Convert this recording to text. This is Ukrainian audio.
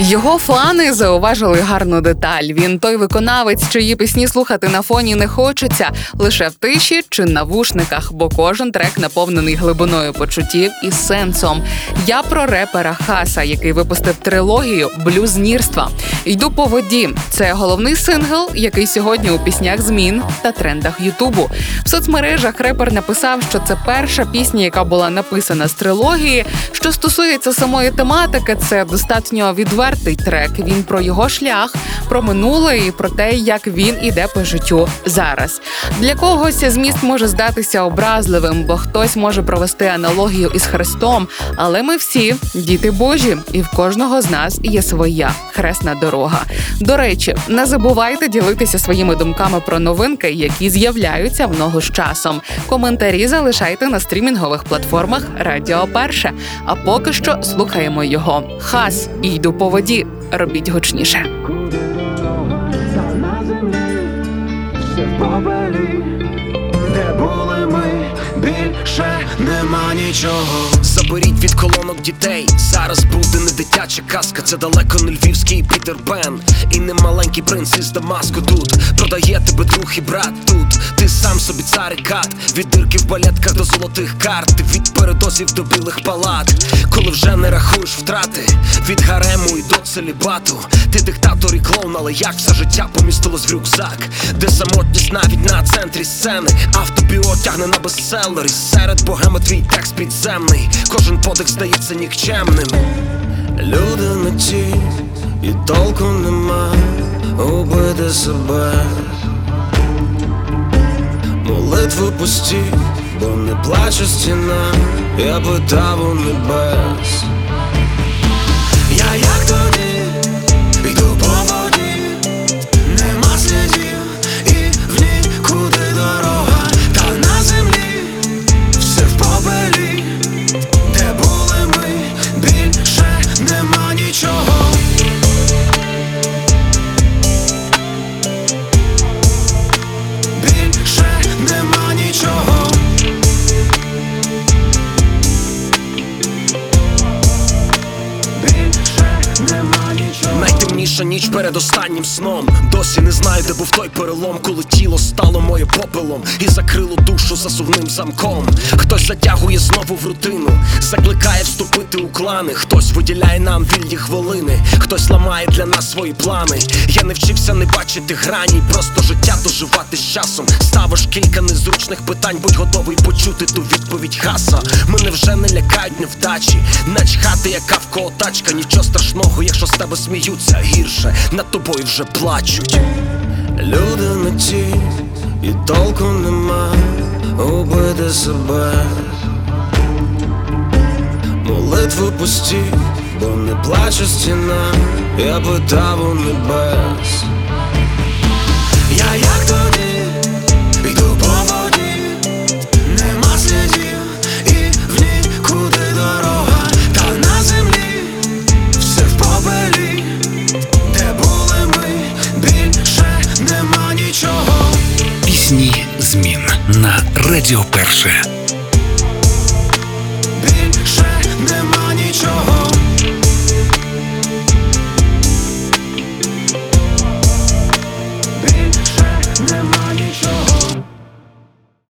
Його фани зауважили гарну деталь. Він той виконавець, чиї пісні слухати на фоні не хочеться лише в тиші чи навушниках, бо кожен трек наповнений глибиною почуттів і сенсом. Я про репера Хаса, який випустив трилогію Блюзнірства. Йду по воді. Це головний сингл, який сьогодні у піснях змін та трендах Ютубу. В соцмережах репер написав, що це перша пісня, яка була написана з трилогії. Що стосується самої тематики, це достатньо відвертий трек. Він про його шлях, про минуле і про те, як він іде по життю зараз. Для когось зміст може здатися образливим, бо хтось може провести аналогію із Христом. Але ми всі діти Божі, і в кожного з нас є своя хресна дорога. До речі, не забувайте ділитися своїми думками про новинки, які з'являються в ногу з часом. Коментарі залишайте на стрімінгових платформах Радіо Перше. А поки що слухаємо його. Хас і йду по воді. Робіть гучніше. Куди дорога землі, все в попелі, де були ми, більше нема нічого. Заберіть від колонок дітей. Зараз буде не дитяча казка, це далеко не львівський Пітер Пен. І не маленький принц із Дамаску тут. Продає тебе друг і брат тут. Ти сам собі цар і кат. Від дирки в балетках до золотих карт. Від передозів до білих палат. Коли вже не рахуєш втрати. Від гарему і до целібату. Ти диктатор і клоун, але як все життя помістилось в рюкзак, де самотність навіть на центрі сцени. Автобіо тягне на бестселери. Серед богеми твій текст підземний. Кожен подих здається нікчемним. Люди ті, і толку нема убити себе. Молитви пусті, бо не плаче стіна, я питав у небес. Як тоді Найтемніша ніч перед останнім сном. Досі не знаю, де був той перелом, коли тіло стало моє попелом і закрило душу засувним замком. Хтось затягує знову в рутину, закликає вступити у клани. Хтось виділяє нам вільні хвилини, хтось ламає для нас свої плани. Я не вчився не бачити грані, просто життя доживати з часом. Ставиш кілька незручних питань, будь готовий почути ту відповідь хаса. Мене вже не лякають невдачі, начхати, яка в кого тачка, нічого страшного, якщо з тебе сміються гірше, над тобою вже плачуть. Люди не ті, і толку нема убити себе. Молитви пусті, бо не плаче стіна, я питав у небес. Я як тоді на Радіо Перше.